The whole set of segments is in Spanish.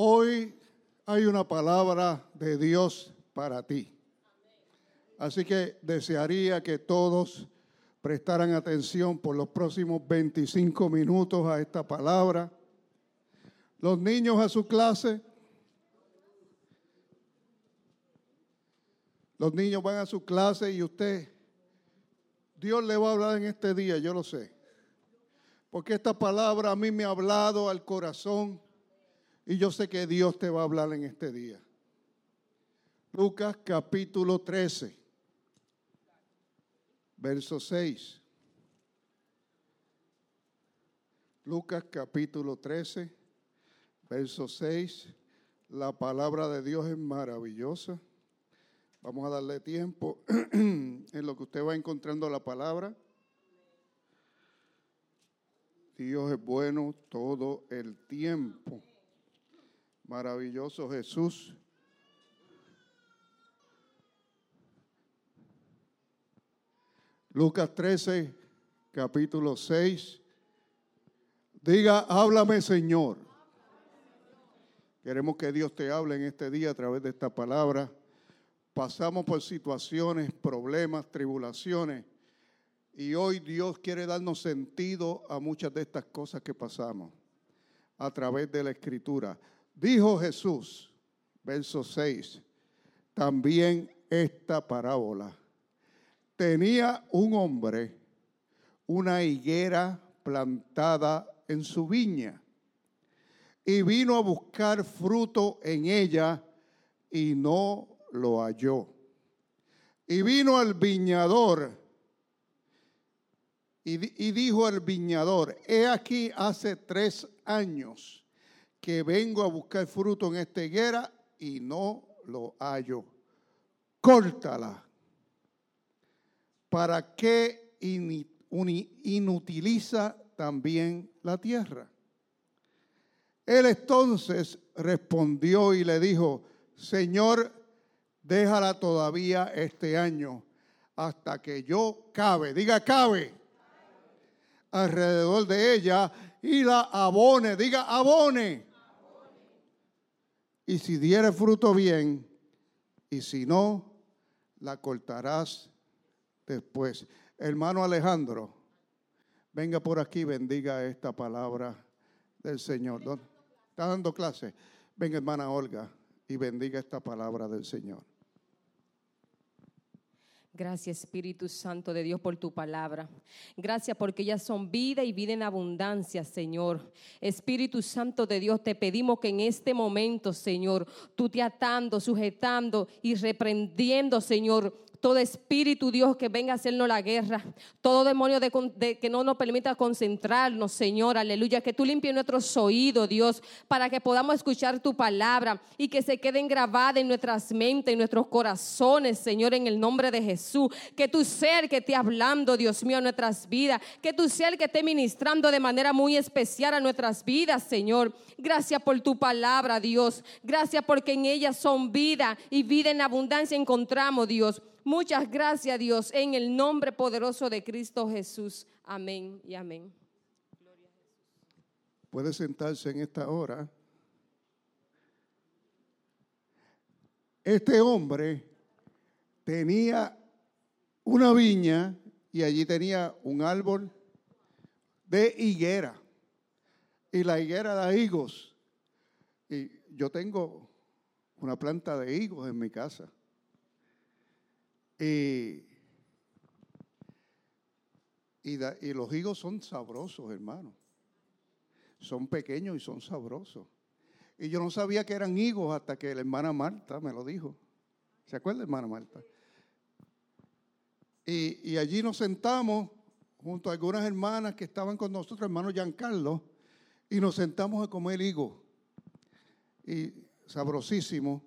Hoy hay una palabra de Dios para ti. Así que desearía que todos prestaran atención por los próximos 25 minutos a esta palabra. Los niños a su clase. Los niños van a su clase y usted, Dios le va a hablar en este día, yo lo sé. Porque esta palabra a mí me ha hablado al corazón y yo sé que Dios te va a hablar en este día. Lucas capítulo 13, verso 6. Lucas capítulo 13, verso 6. La palabra de Dios es maravillosa. Vamos a darle tiempo en lo que usted va encontrando la palabra. Dios es bueno todo el tiempo. Maravilloso Jesús. Lucas 13, capítulo 6. Diga, háblame Señor. Queremos que Dios te hable en este día a través de esta palabra. Pasamos por situaciones, problemas, tribulaciones. Y hoy Dios quiere darnos sentido a muchas de estas cosas que pasamos a través de la escritura. Dijo Jesús, verso 6, también esta parábola. Tenía un hombre una higuera plantada en su viña y vino a buscar fruto en ella y no lo halló. Y vino al viñador y, dijo al viñador, he aquí hace tres años que vengo a buscar fruto en esta higuera y no lo hallo. Córtala. ¿Para qué inutiliza también la tierra? Él entonces respondió y le dijo, Señor, déjala todavía este año hasta que yo cabe, diga cabe, alrededor de ella y la abone, diga abone. Y si diere fruto bien, y si no, la cortarás después. Hermano Alejandro, venga por aquí, bendiga esta palabra del Señor. ¿Está dando clase? Venga, hermana Olga, y bendiga esta palabra del Señor. Gracias Espíritu Santo de Dios por tu palabra. Gracias porque ellas son vida y vida en abundancia, Señor. Espíritu Santo de Dios, te pedimos que en este momento, Señor, tú te atando, sujetando y reprendiendo, Señor, todo espíritu, Dios, que venga a hacernos la guerra, todo demonio de, que no nos permita concentrarnos, Señor, aleluya, que tú limpies nuestros oídos, Dios, para que podamos escuchar tu palabra y que se queden grabadas en nuestras mentes, en nuestros corazones, Señor, en el nombre de Jesús. Que tu ser que esté hablando, Dios mío, a nuestras vidas, que tu ser que esté ministrando de manera muy especial a nuestras vidas, Señor. Gracias por tu palabra, Dios. Gracias porque en ella son vida y vida en abundancia encontramos, Dios. Muchas gracias, Dios, en el nombre poderoso de Cristo Jesús. Amén y amén. Puede sentarse en esta hora. Este hombre tenía una viña y allí tenía un árbol de higuera. Y la higuera da higos. Y yo tengo una planta de higos en mi casa. Y, y, los higos son sabrosos, hermano. Son pequeños y son sabrosos. Y yo no sabía que eran higos hasta que la hermana Marta me lo dijo. ¿Se acuerda, hermana Marta? Y, allí nos sentamos junto a algunas hermanas que estaban con nosotros, hermano Giancarlo, y nos sentamos a comer higo. Y sabrosísimo.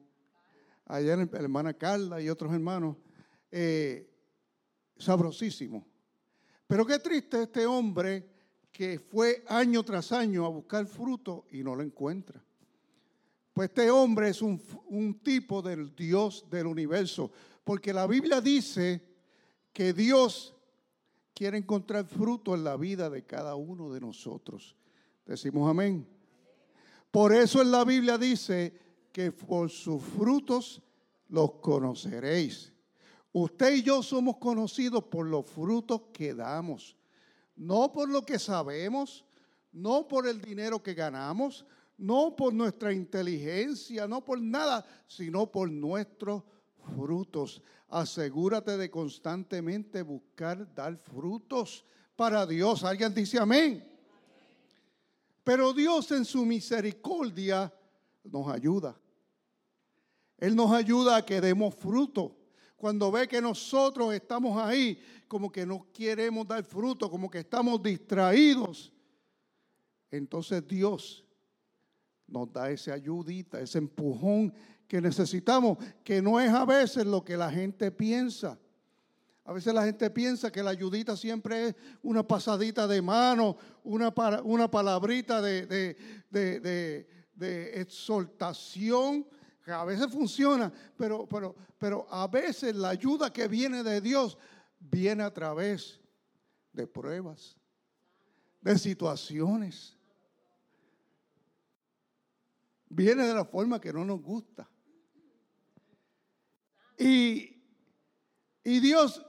Allá la hermana Carla y otros hermanos. Eh, sabrosísimo. Pero qué triste este hombre que fue año tras año a buscar fruto y no lo encuentra. Pues este hombre es un, un tipo del Dios del universo, porque la Biblia dice que Dios quiere encontrar fruto en la vida de cada uno de nosotros. Decimos amén. Por eso en la Biblia dice que por sus frutos los conoceréis. Usted y yo somos conocidos por los frutos que damos, no por lo que sabemos, no por el dinero que ganamos, no por nuestra inteligencia, no por nada, sino por nuestros frutos. Asegúrate de constantemente buscar dar frutos para Dios. Alguien dice amén. Pero Dios en su misericordia nos ayuda. Él nos ayuda a que demos fruto. Cuando ve que nosotros estamos ahí, como que no queremos dar fruto, como que estamos distraídos, entonces Dios nos da esa ayudita, ese empujón que necesitamos, que no es a veces lo que la gente piensa. A veces la gente piensa que la ayudita siempre es una pasadita de mano, una, una palabrita de, de, de exhortación a veces funciona, pero, pero, pero a veces la ayuda que viene de Dios viene a través de pruebas, de situaciones. Viene de la forma que no nos gusta. Y, y Dios,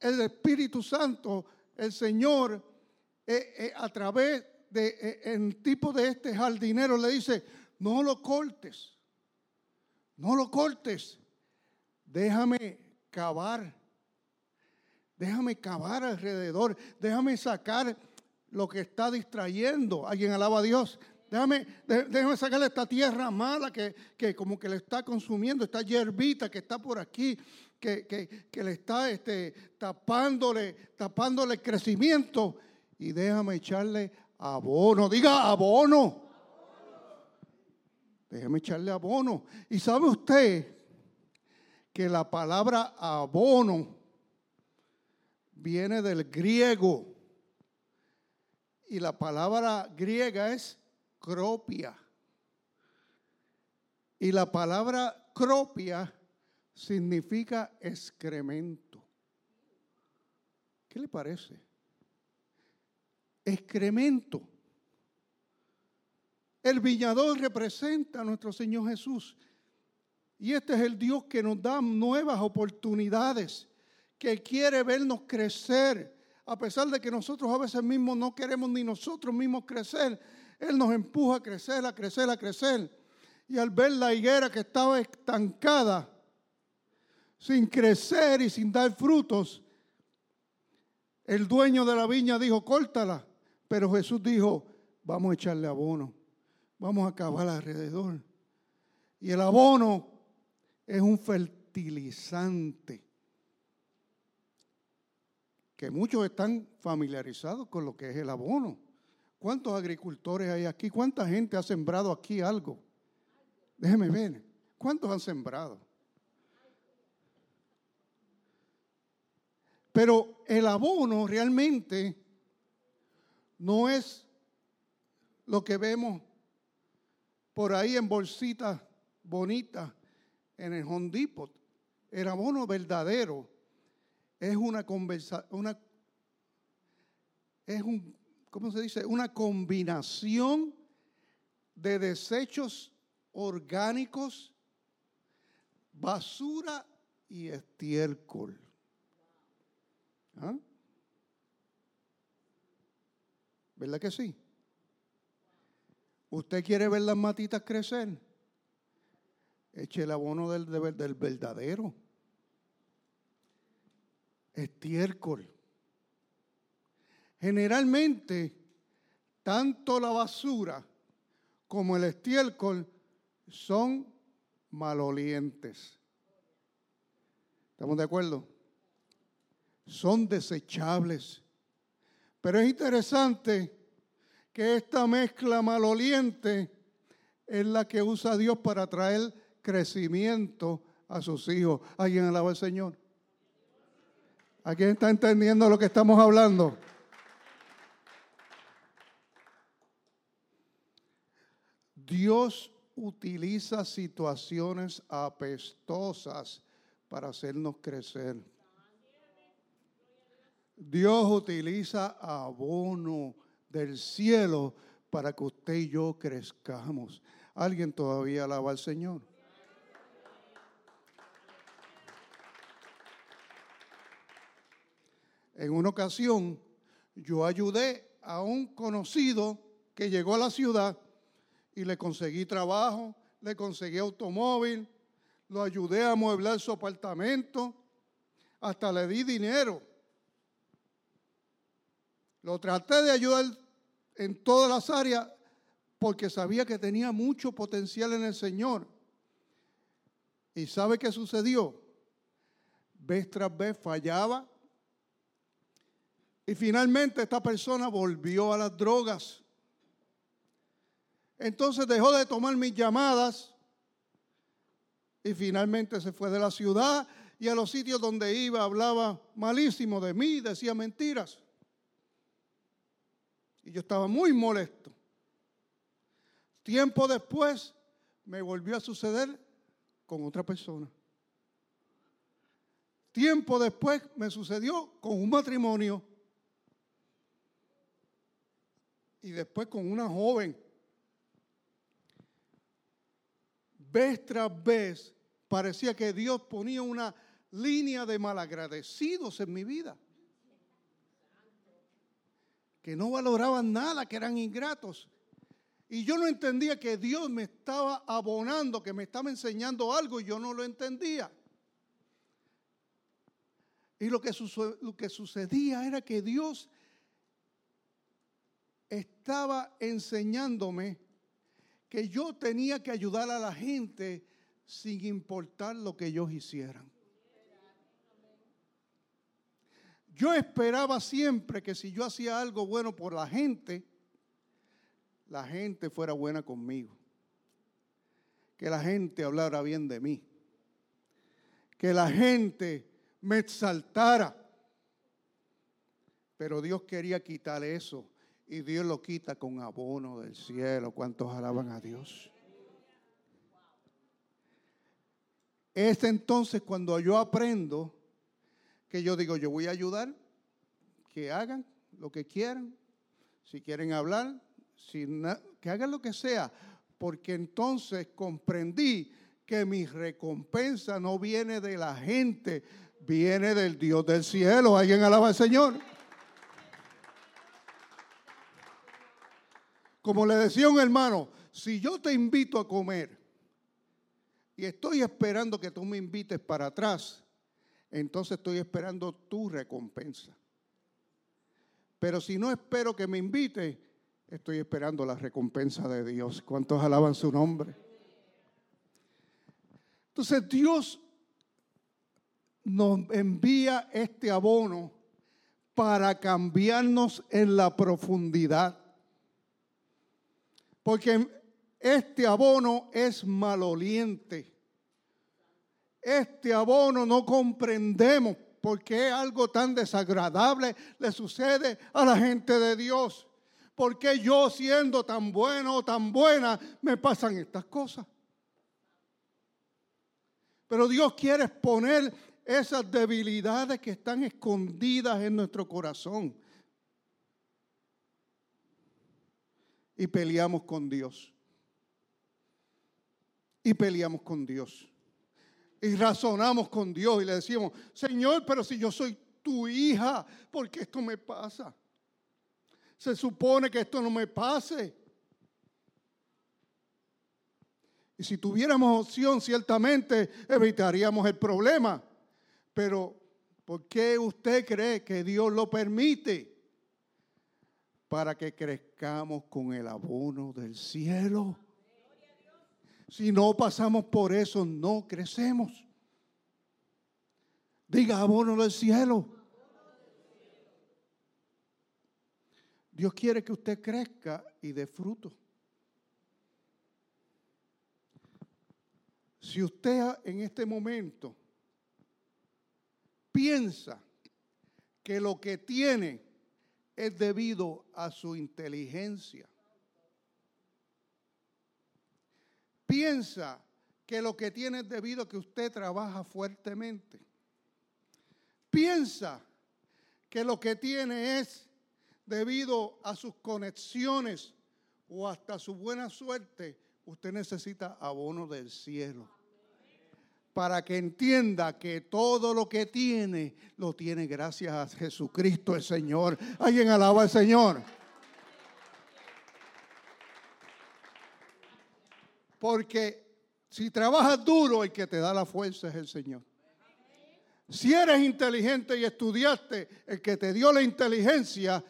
el Espíritu Santo, el Señor, eh, eh, a través de eh, el tipo de este jardinero le dice, no lo cortes no lo cortes. Déjame cavar. Déjame cavar alrededor. Déjame sacar lo que está distrayendo. Alguien alaba a Dios. Déjame, déjame sacarle esta tierra mala que, que, como que le está consumiendo, esta hierbita que está por aquí, que, que, le está este, tapándole, tapándole el crecimiento. Y déjame echarle abono. Diga abono. Déjeme echarle abono. Y sabe usted que la palabra abono viene del griego. Y la palabra griega es cropia. Y la palabra cropia significa excremento. ¿Qué le parece? Excremento. El viñador representa a nuestro Señor Jesús. Y este es el Dios que nos da nuevas oportunidades, que quiere vernos crecer. A pesar de que nosotros a veces mismos no queremos ni nosotros mismos crecer, Él nos empuja a crecer, a crecer, a crecer. Y al ver la higuera que estaba estancada, sin crecer y sin dar frutos, el dueño de la viña dijo, córtala. Pero Jesús dijo, vamos a echarle abono vamos a cavar alrededor. Y el abono es un fertilizante que muchos están familiarizados con lo que es el abono. ¿Cuántos agricultores hay aquí? ¿Cuánta gente ha sembrado aquí algo? Déjeme ver. ¿Cuántos han sembrado? Pero el abono realmente no es lo que vemos por ahí en bolsitas bonitas en el Home Depot. El verdadero es una conversación, es un, ¿cómo se dice? Una combinación de desechos orgánicos, basura y estiércol. ¿Ah? ¿Verdad que sí? ¿Usted quiere ver las matitas crecer? Eche el abono del, del verdadero. Estiércol. Generalmente, tanto la basura como el estiércol son malolientes. ¿Estamos de acuerdo? Son desechables. Pero es interesante que esta mezcla maloliente es la que usa Dios para traer crecimiento a sus hijos. ¿Alguien alaba al Señor? ¿A quién está entendiendo lo que estamos hablando? Dios utiliza situaciones apestosas para hacernos crecer. Dios utiliza abono del cielo para que usted y yo crezcamos. ¿Alguien todavía alaba al Señor? En una ocasión yo ayudé a un conocido que llegó a la ciudad y le conseguí trabajo, le conseguí automóvil, lo ayudé a amueblar su apartamento, hasta le di dinero. Lo traté de ayudar en todas las áreas porque sabía que tenía mucho potencial en el Señor. ¿Y sabe qué sucedió? Vez tras vez fallaba. Y finalmente esta persona volvió a las drogas. Entonces dejó de tomar mis llamadas y finalmente se fue de la ciudad y a los sitios donde iba hablaba malísimo de mí, decía mentiras. Y yo estaba muy molesto. Tiempo después me volvió a suceder con otra persona. Tiempo después me sucedió con un matrimonio. Y después con una joven. Vez tras vez parecía que Dios ponía una línea de malagradecidos en mi vida. Que no valoraban nada, que eran ingratos. Y yo no entendía que Dios me estaba abonando, que me estaba enseñando algo y yo no lo entendía. Y lo que, sucedía era que Dios estaba enseñándome que yo tenía que ayudar a la gente sin importar lo que ellos hicieran. Yo esperaba siempre que si yo hacía algo bueno por la gente, la gente fuera buena conmigo. Que la gente hablara bien de mí. Que la gente me exaltara. Pero Dios quería quitar eso. Y Dios lo quita con abono del cielo. ¿Cuántos alaban a Dios? Es entonces cuando yo aprendo que yo digo, yo voy a ayudar, que hagan lo que quieran. Si quieren hablar, que hagan lo que sea, porque entonces comprendí que mi recompensa no viene de la gente, viene del Dios del cielo. ¿Alguien alaba al Señor? Como le decía un hermano, si yo te invito a comer y estoy esperando que tú me invites para atrás, entonces estoy esperando tu recompensa. Pero si no espero que me invite, estoy esperando la recompensa de Dios. ¿Cuántos alaban su nombre? Entonces Dios nos envía este abono para cambiarnos en la profundidad. Porque este abono es maloliente. Este abono no comprendemos por qué algo tan desagradable le sucede a la gente de Dios. ¿Por qué yo siendo tan bueno o tan buena me pasan estas cosas? Pero Dios quiere exponer esas debilidades que están escondidas en nuestro corazón. Y peleamos con Dios. Y peleamos con Dios. Y razonamos con Dios y le decimos, Señor, pero si yo soy tu hija, ¿por qué esto me pasa? Se supone que esto no me pase. Y si tuviéramos opción, ciertamente evitaríamos el problema. Pero, ¿por qué usted cree que Dios lo permite? Para que crezcamos con el abono del cielo. Si no pasamos por eso, no crecemos. Diga abono del cielo. Dios quiere que usted crezca y dé fruto. Si usted en este momento piensa que lo que tiene es debido a su inteligencia, piensa que lo que tiene es debido a que usted trabaja fuertemente, piensa que lo que tiene es debido a sus conexiones o hasta su buena suerte, usted necesita abono del cielo. Para que entienda que todo lo que tiene, lo tiene gracias a Jesucristo el Señor. Alguien alaba al Señor. Porque si trabajas duro, el que te da la fuerza es el Señor. Si eres inteligente y estudiaste, el que te dio la inteligencia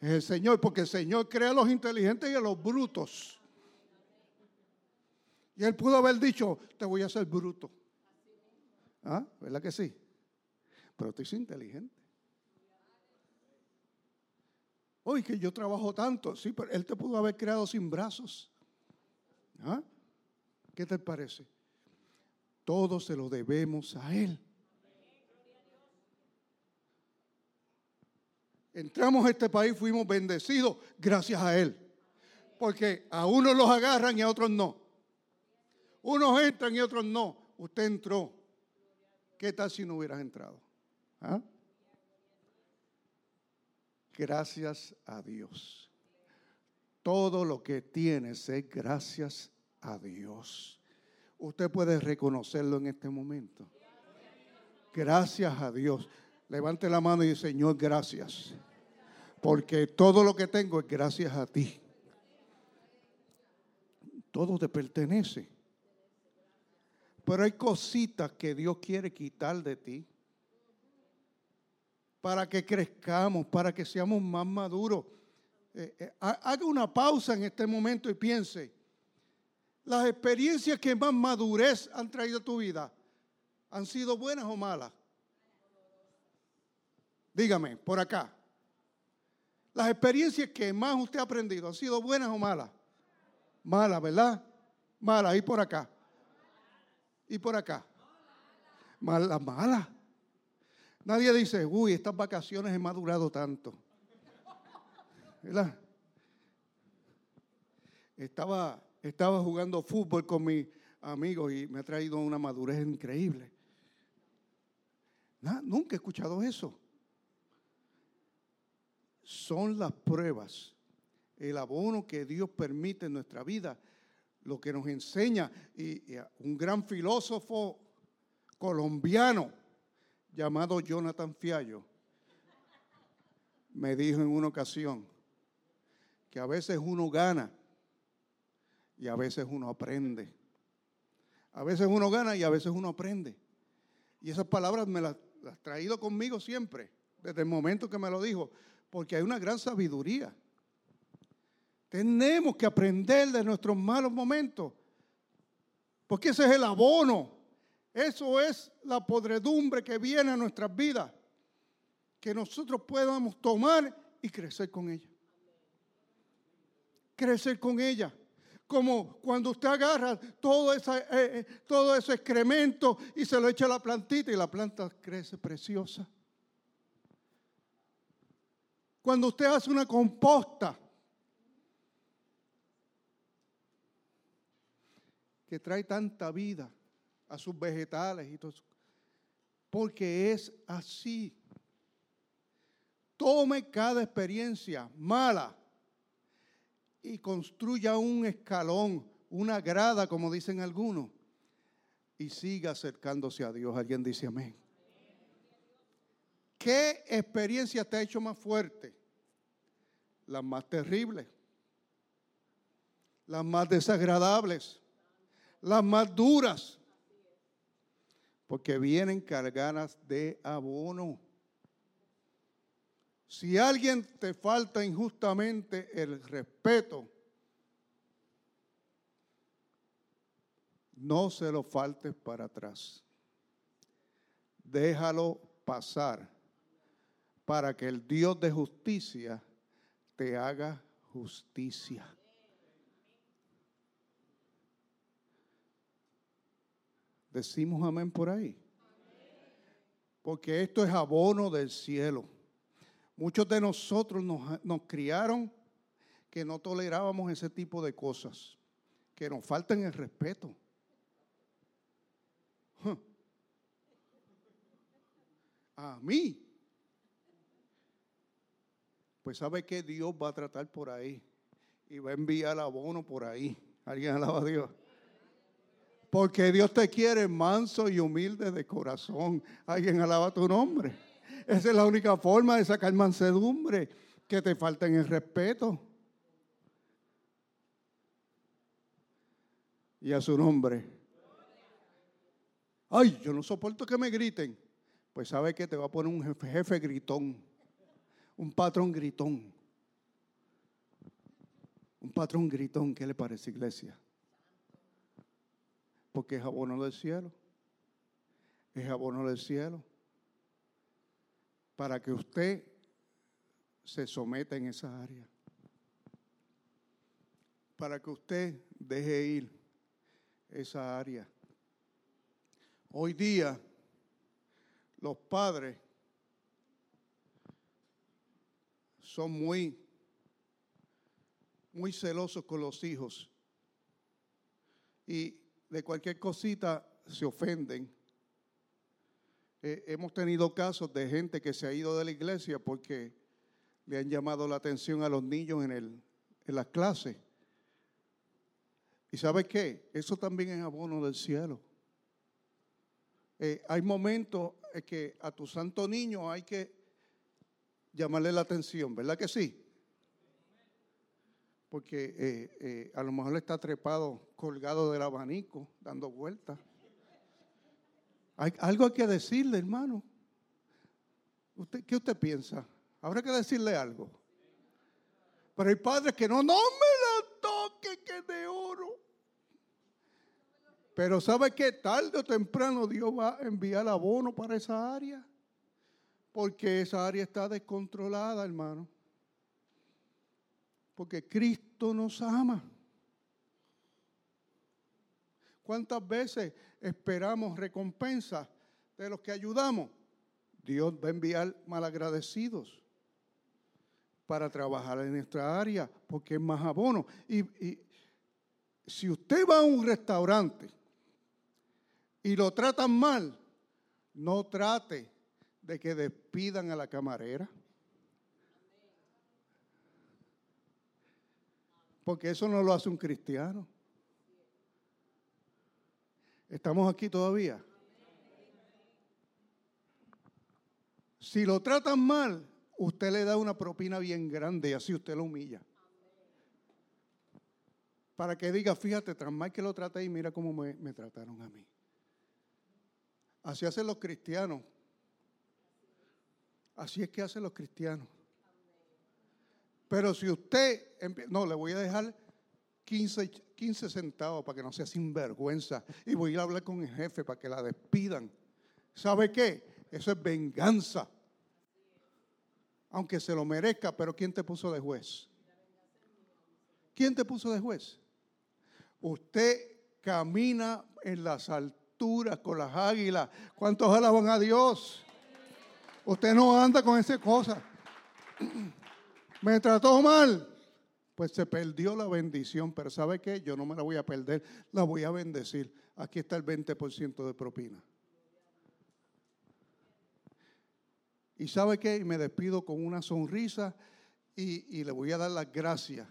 es el Señor, porque el Señor crea a los inteligentes y a los brutos. Y él pudo haber dicho, te voy a hacer bruto. ¿Ah? ¿Verdad que sí? Pero tú eres inteligente. Hoy que yo trabajo tanto, sí, pero él te pudo haber creado sin brazos. ¿Ah? ¿Qué te parece? Todo se lo debemos a Él. Entramos a este país, fuimos bendecidos gracias a Él. Porque a unos los agarran y a otros no. Unos entran y otros no. Usted entró. ¿Qué tal si no hubieras entrado? ¿Ah? Gracias a Dios. Todo lo que tienes es gracias a Dios. Usted puede reconocerlo en este momento. Gracias a Dios. Levante la mano y dice, Señor, gracias. Porque todo lo que tengo es gracias a ti. Todo te pertenece. Pero hay cositas que Dios quiere quitar de ti. Para que crezcamos, para que seamos más maduros. Eh, eh, haga una pausa en este momento y piense, las experiencias que más madurez han traído a tu vida, ¿han sido buenas o malas? Dígame, por acá. Las experiencias que más usted ha aprendido, ¿han sido buenas o malas? Malas, ¿verdad? Malas, y por acá. Y por acá. Malas, malas. Nadie dice, uy, estas vacaciones he madurado tanto. ¿Verdad? Estaba estaba jugando fútbol con mis amigos y me ha traído una madurez increíble. nunca he escuchado eso. Son las pruebas, el abono que Dios permite en nuestra vida, lo que nos enseña. Y, un gran filósofo colombiano llamado Jonathan Fiallo me dijo en una ocasión que a veces uno gana y a veces uno aprende. A veces uno gana y a veces uno aprende. Y esas palabras me las, las traído conmigo siempre, desde el momento que me lo dijo, porque hay una gran sabiduría. Tenemos que aprender de nuestros malos momentos, porque ese es el abono, eso es la podredumbre que viene a nuestras vidas, que nosotros podamos tomar y crecer con ella. Crecer con ella como cuando usted agarra todo, esa, eh, eh, todo ese excremento y se lo echa a la plantita y la planta crece preciosa. Cuando usted hace una composta que trae tanta vida a sus vegetales y todo porque es así. Tome cada experiencia mala y construya un escalón, una grada, como dicen algunos, y siga acercándose a Dios. Alguien dice amén. ¿Qué experiencia te ha hecho más fuerte? Las más terribles, las más desagradables, las más duras, porque vienen cargadas de abono. Si alguien te falta injustamente el respeto, no se lo faltes para atrás. Déjalo pasar para que el Dios de justicia te haga justicia. Decimos amén por ahí. Porque esto es abono del cielo. Muchos de nosotros nos, criaron que no tolerábamos ese tipo de cosas, que nos faltan el respeto. A mí. Pues sabe que Dios va a tratar por ahí. y va a enviar abono por ahí. Alguien alaba a Dios. Porque Dios te quiere manso y humilde de corazón. Alguien alaba tu nombre. Esa es la única forma de sacar mansedumbre, que te falten el respeto. Y a su nombre. Ay, yo no soporto que me griten. Pues sabe que te va a poner un jefe, jefe gritón, un patrón gritón. Un patrón gritón, ¿qué le parece, iglesia? Porque es abono del cielo. Es abono del cielo. Para que usted se someta en esa área. Para que usted deje ir esa área. Hoy día los padres son muy muy celosos con los hijos y de cualquier cosita se ofenden. Eh, hemos tenido casos de gente que se ha ido de la iglesia porque le han llamado la atención a los niños en, el, en las clases. ¿Y sabe qué? Eso también es abono del cielo. Eh, hay momentos en que a tu santo niño hay que llamarle la atención, ¿verdad que sí? Porque eh, eh, a lo mejor está trepado, colgado del abanico, dando vueltas. Hay, algo hay que decirle, hermano. ¿Usted, ¿Qué usted piensa? Habrá que decirle algo. Pero hay padres que no, no me la toque, que de oro. Pero ¿sabe qué? Tarde o temprano Dios va a enviar abono para esa área. Porque esa área está descontrolada, hermano. Porque Cristo nos ama. ¿Cuántas veces esperamos recompensa de los que ayudamos? Dios va a enviar malagradecidos para trabajar en nuestra área porque es más abono. Y, y si usted va a un restaurante y lo tratan mal, no trate de que despidan a la camarera. Porque eso no lo hace un cristiano. ¿Estamos aquí todavía? Si lo tratan mal, usted le da una propina bien grande y así usted lo humilla. Para que diga, fíjate, tan mal que lo traté y mira cómo me, me trataron a mí. Así hacen los cristianos. Así es que hacen los cristianos. Pero si usted, no, le voy a dejar 15, 15 centavos para que no sea sinvergüenza y voy a ir a hablar con el jefe para que la despidan. ¿Sabe qué? Eso es venganza. Aunque se lo merezca, pero ¿quién te puso de juez? ¿Quién te puso de juez? Usted camina en las alturas con las águilas. ¿Cuántos alaban a Dios? Usted no anda con esa cosa. Me trató mal. Pues se perdió la bendición, pero ¿sabe qué? Yo no me la voy a perder, la voy a bendecir. Aquí está el 20% de propina. Y ¿sabe qué? Me despido con una sonrisa y, y le voy a dar las gracias.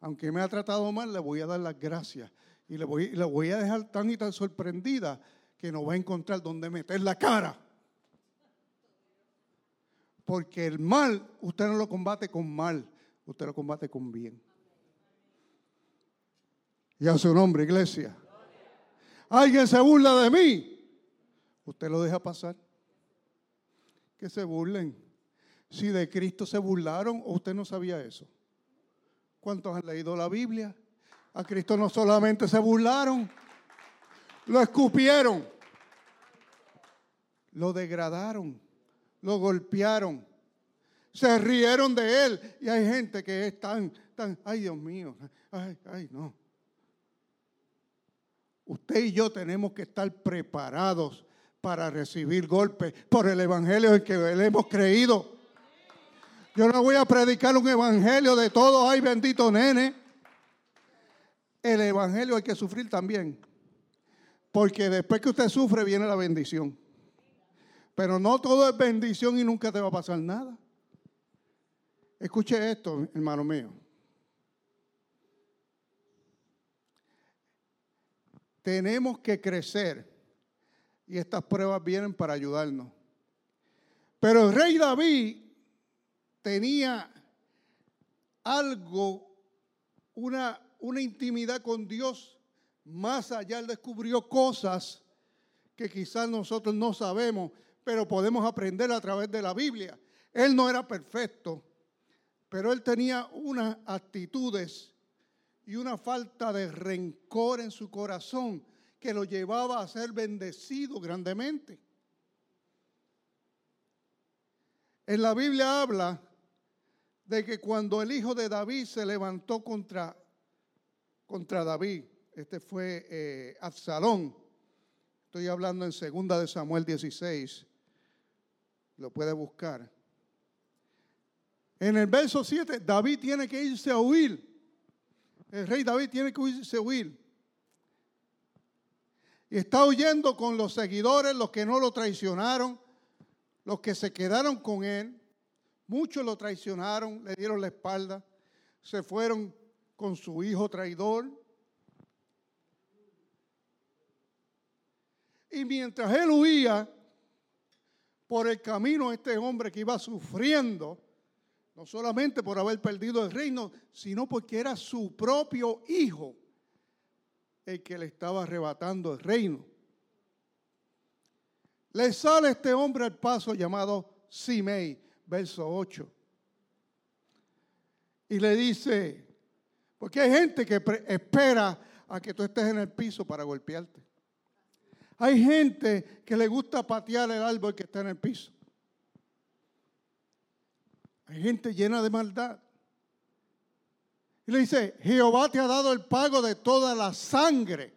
Aunque me ha tratado mal, le voy a dar las gracias y le voy, voy a dejar tan y tan sorprendida que no va a encontrar dónde meter la cara. Porque el mal, usted no lo combate con mal, usted lo combate con bien. Y a su nombre, iglesia. Alguien se burla de mí. Usted lo deja pasar. Que se burlen. Si de Cristo se burlaron, usted no sabía eso. ¿Cuántos han leído la Biblia? A Cristo no solamente se burlaron, lo escupieron, lo degradaron, lo golpearon, se rieron de él. Y hay gente que es tan, tan, ay Dios mío, ay, ay, no. Usted y yo tenemos que estar preparados para recibir golpes por el evangelio en que hemos creído. Yo no voy a predicar un evangelio de todo, ay bendito nene el Evangelio hay que sufrir también. Porque después que usted sufre viene la bendición. Pero no todo es bendición y nunca te va a pasar nada. Escuche esto, hermano mío. Tenemos que crecer y estas pruebas vienen para ayudarnos. Pero el rey David tenía algo, una, intimidad con Dios más allá. Él descubrió cosas que quizás nosotros no sabemos, pero podemos aprender a través de la Biblia. Él no era perfecto, pero él tenía unas actitudes y una falta de rencor en su corazón que lo llevaba a ser bendecido grandemente. En la Biblia habla de que cuando el hijo de David se levantó contra, contra David, este fue eh, Absalón, estoy hablando en segunda de Samuel 16, lo puede buscar. En el verso 7, David tiene que irse a huir. El rey David tiene que irse a huir. Y está huyendo con los seguidores, los que no lo traicionaron, los que se quedaron con él. Muchos lo traicionaron, le dieron la espalda, se fueron con su hijo traidor. Y mientras él huía por el camino, este hombre que iba sufriendo, no solamente por haber perdido el reino, sino porque era su propio hijo el que le estaba arrebatando el reino. Le sale este hombre al paso llamado Simei, verso 8. Y le dice, porque hay gente que espera a que tú estés en el piso para golpearte. Hay gente que le gusta patear el árbol que está en el piso. Hay gente llena de maldad. Y le dice, Jehová te ha dado el pago de toda la sangre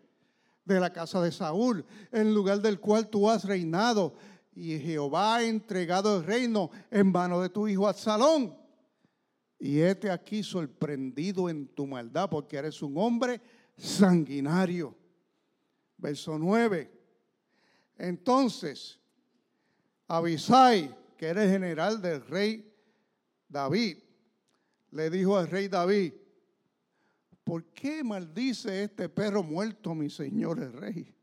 de la casa de Saúl, en lugar del cual tú has reinado. Y Jehová ha entregado el reino en mano de tu hijo Absalón. Y este aquí sorprendido en tu maldad, porque eres un hombre sanguinario. Verso 9. Entonces, Abisai, que era el general del rey David, le dijo al rey David, ¿por qué maldice este perro muerto mi señor el rey?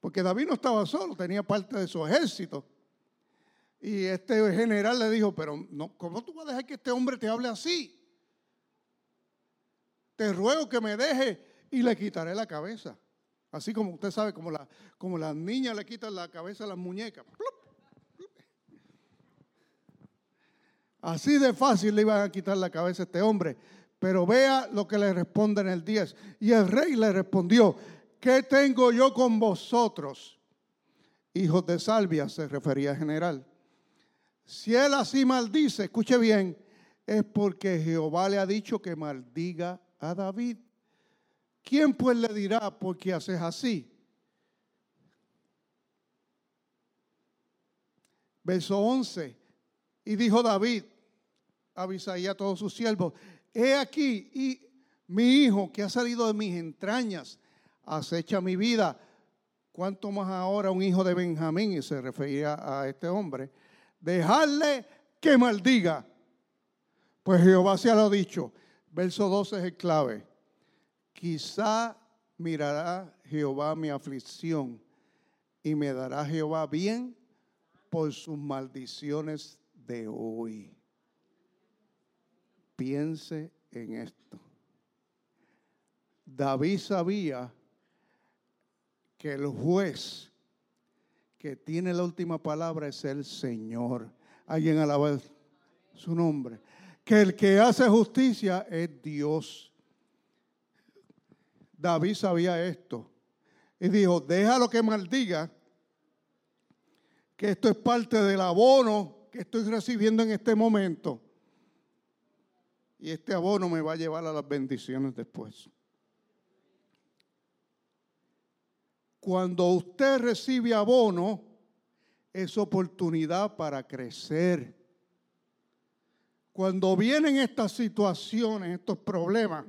Porque David no estaba solo, tenía parte de su ejército. Y este general le dijo, pero no, ¿cómo tú vas a dejar que este hombre te hable así? Te ruego que me deje y le quitaré la cabeza. Así como usted sabe, como, la, como las niñas le quitan la cabeza a las muñecas. Así de fácil le iban a quitar la cabeza a este hombre. Pero vea lo que le responde en el 10. Y el rey le respondió, ¿qué tengo yo con vosotros? Hijos de Salvia, se refería a general. Si él así maldice, escuche bien, es porque Jehová le ha dicho que maldiga a David. ¿Quién pues le dirá por qué haces así? Verso 11. Y dijo David a a todos sus siervos, he aquí, y mi hijo que ha salido de mis entrañas acecha mi vida. ¿Cuánto más ahora un hijo de Benjamín? Y se refería a este hombre. Dejarle que maldiga. Pues Jehová se lo ha dicho. Verso 12 es el clave. Quizá mirará Jehová mi aflicción y me dará Jehová bien por sus maldiciones de hoy. Piense en esto. David sabía que el juez que tiene la última palabra es el Señor. Alguien alaba su nombre. Que el que hace justicia es Dios. David sabía esto. Y dijo, déjalo que maldiga, que esto es parte del abono que estoy recibiendo en este momento. Y este abono me va a llevar a las bendiciones después. Cuando usted recibe abono, es oportunidad para crecer. Cuando vienen estas situaciones, estos problemas,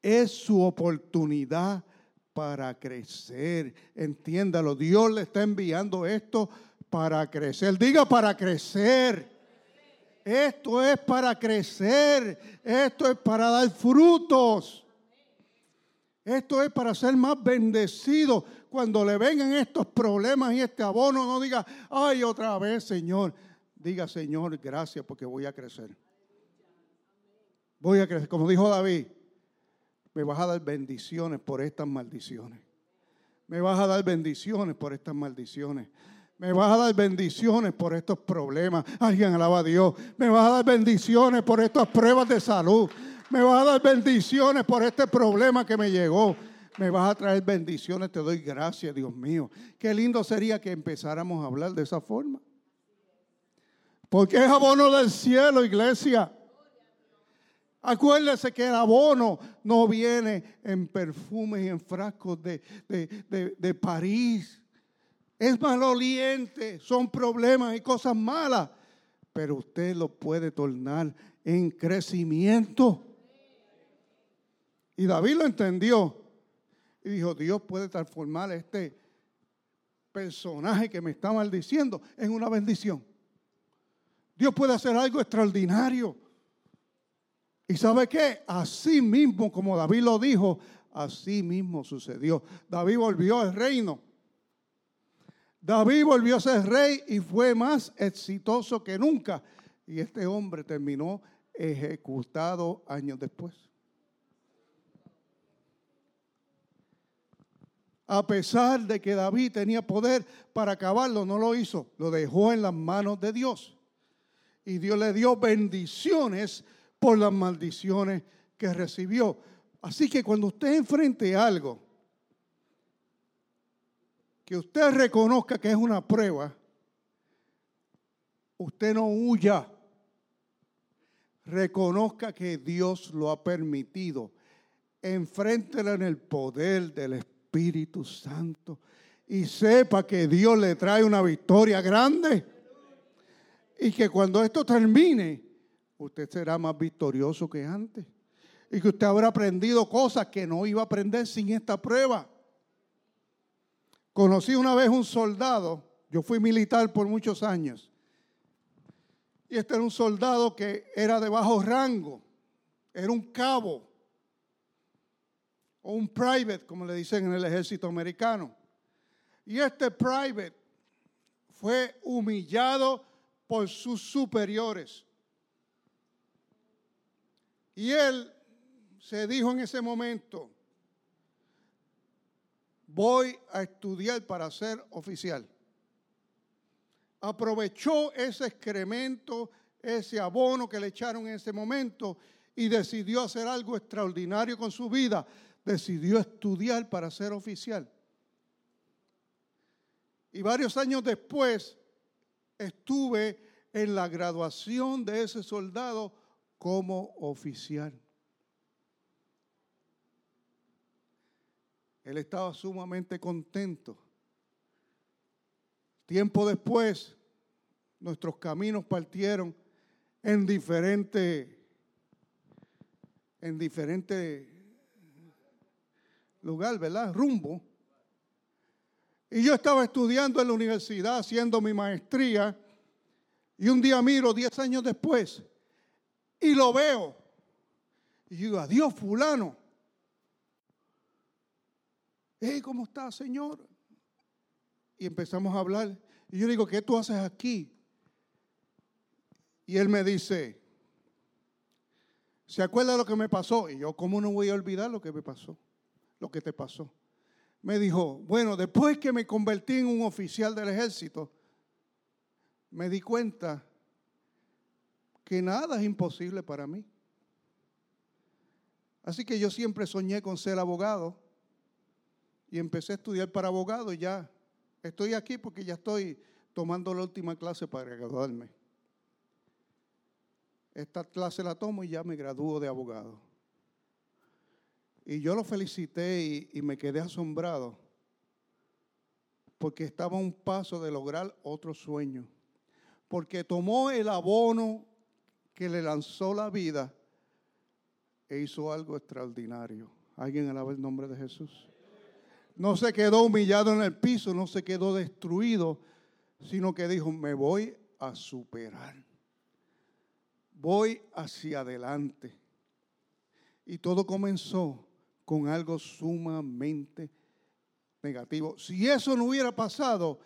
es su oportunidad para crecer. Entiéndalo, Dios le está enviando esto para crecer. Diga para crecer. Esto es para crecer, esto es para dar frutos. Esto es para ser más bendecido. Cuando le vengan estos problemas y este abono, no diga, ay, otra vez, Señor. Diga, Señor, gracias porque voy a crecer. Voy a crecer. Como dijo David, me vas a dar bendiciones por estas maldiciones. Me vas a dar bendiciones por estas maldiciones. Me vas a dar bendiciones por estos problemas. Alguien alaba a Dios. Me vas a dar bendiciones por estas pruebas de salud. Me vas a dar bendiciones por este problema que me llegó. Me vas a traer bendiciones. Te doy gracias, Dios mío. Qué lindo sería que empezáramos a hablar de esa forma. Porque es abono del cielo, iglesia. Acuérdese que el abono no viene en perfumes y en frascos de, de, París. Es maloliente, son problemas y cosas malas. Pero usted lo puede tornar en crecimiento. Y David lo entendió. Y dijo, Dios puede transformar este personaje que me está maldiciendo en una bendición. Dios puede hacer algo extraordinario. ¿Y sabe qué? Así mismo, como David lo dijo, así mismo sucedió. David volvió al reino. David volvió a ser rey y fue más exitoso que nunca. Y este hombre terminó ejecutado años después. A pesar de que David tenía poder para acabarlo, no lo hizo. Lo dejó en las manos de Dios y Dios le dio bendiciones por las maldiciones que recibió. Así que cuando usted enfrente algo que usted reconozca que es una prueba, usted no huya. Reconozca que Dios lo ha permitido. Enfréntela en el poder del Espíritu Santo y sepa que Dios le trae una victoria grande. Y que cuando esto termine, usted será más victorioso que antes. Y que usted habrá aprendido cosas que no iba a aprender sin esta prueba. Conocí una vez un soldado, yo fui militar por muchos años. Y este era un soldado que era de bajo rango, era un cabo o un private, como le dicen en el ejército americano. Y este private fue humillado por sus superiores. Y él se dijo en ese momento, voy a estudiar para ser oficial. Aprovechó ese excremento, ese abono que le echaron en ese momento y decidió hacer algo extraordinario con su vida. Decidió estudiar para ser oficial. Y varios años después estuve en la graduación de ese soldado como oficial. Él estaba sumamente contento. Tiempo después, nuestros caminos partieron en diferentes en diferente lugar, ¿verdad? Rumbo. Y yo estaba estudiando en la universidad, haciendo mi maestría, y un día miro, diez años después, y lo veo. Y digo, adiós, fulano. Hey, ¿cómo está, Señor? Y empezamos a hablar. Y yo digo, ¿qué tú haces aquí? Y él me dice, ¿se acuerda lo que me pasó? Y yo, ¿cómo no voy a olvidar lo que me pasó? Lo que te pasó me dijo, bueno, después que me convertí en un oficial del ejército, me di cuenta que nada es imposible para mí. Así que yo siempre soñé con ser abogado y empecé a estudiar para abogado y ya estoy aquí porque ya estoy tomando la última clase para graduarme. Esta clase la tomo y ya me gradúo de abogado. Y yo lo felicité y, me quedé asombrado porque estaba a un paso de lograr otro sueño. Porque tomó el abono que le lanzó la vida e hizo algo extraordinario. ¿Alguien alaba el nombre de Jesús? No se quedó humillado en el piso, no se quedó destruido, sino que dijo, me voy a superar. Voy hacia adelante. Y todo comenzó con algo sumamente negativo. Si eso no hubiera pasado,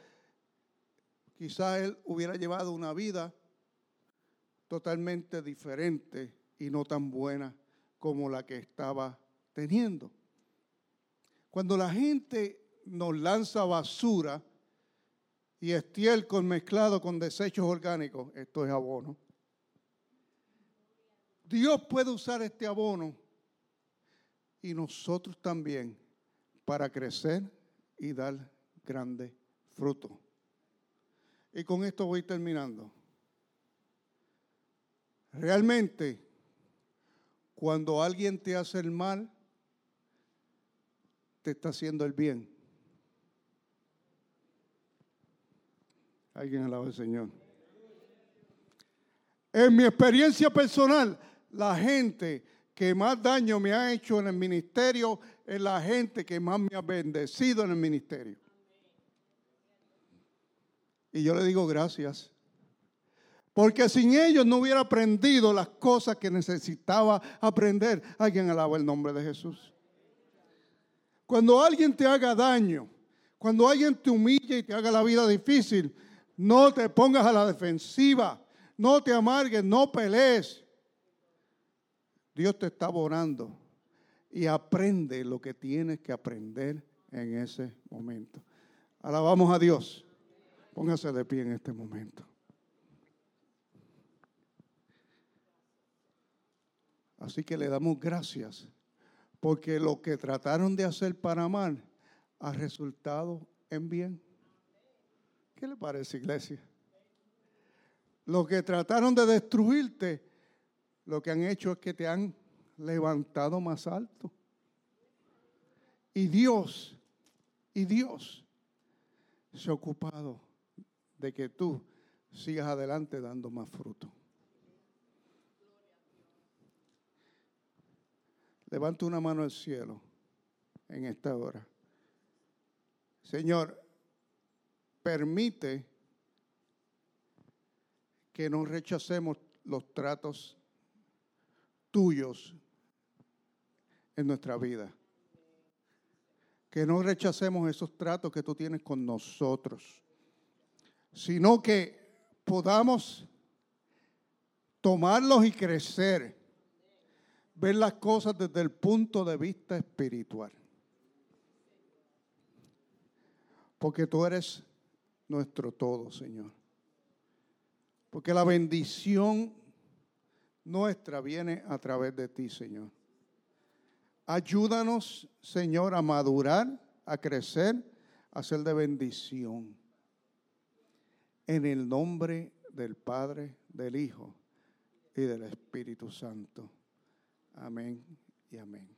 quizá él hubiera llevado una vida totalmente diferente y no tan buena como la que estaba teniendo. Cuando la gente nos lanza basura y estiércol mezclado con desechos orgánicos, esto es abono. Dios puede usar este abono y nosotros también para crecer y dar grandes frutos. Y con esto voy terminando. Realmente, cuando alguien te hace el mal, está haciendo el bien. Alguien alaba al Señor. En mi experiencia personal, la gente que más daño me ha hecho en el ministerio es la gente que más me ha bendecido en el ministerio. Y yo le digo gracias. Porque sin ellos no hubiera aprendido las cosas que necesitaba aprender. Alguien alaba el nombre de Jesús. Cuando alguien te haga daño, cuando alguien te humille y te haga la vida difícil, no te pongas a la defensiva, no te amargues, no pelees. Dios te está borrando y aprende lo que tienes que aprender en ese momento. Alabamos a Dios. Póngase de pie en este momento. Así que le damos gracias porque lo que trataron de hacer para mal ha resultado en bien. ¿Qué le parece, iglesia? Lo que trataron de destruirte, lo que han hecho es que te han levantado más alto. Y Dios, y Dios se ha ocupado de que tú sigas adelante dando más fruto. Levanta una mano al cielo en esta hora. Señor, permite que no rechacemos los tratos tuyos en nuestra vida. Que no rechacemos esos tratos que tú tienes con nosotros sino que podamos tomarlos y crecer, ver las cosas desde el punto de vista espiritual. Porque tú eres nuestro todo, Señor. Porque la bendición nuestra viene a través de ti, Señor. Ayúdanos, Señor, a madurar, a crecer, a ser de bendición. En el nombre del Padre, del Hijo y del Espíritu Santo. Amén y amén.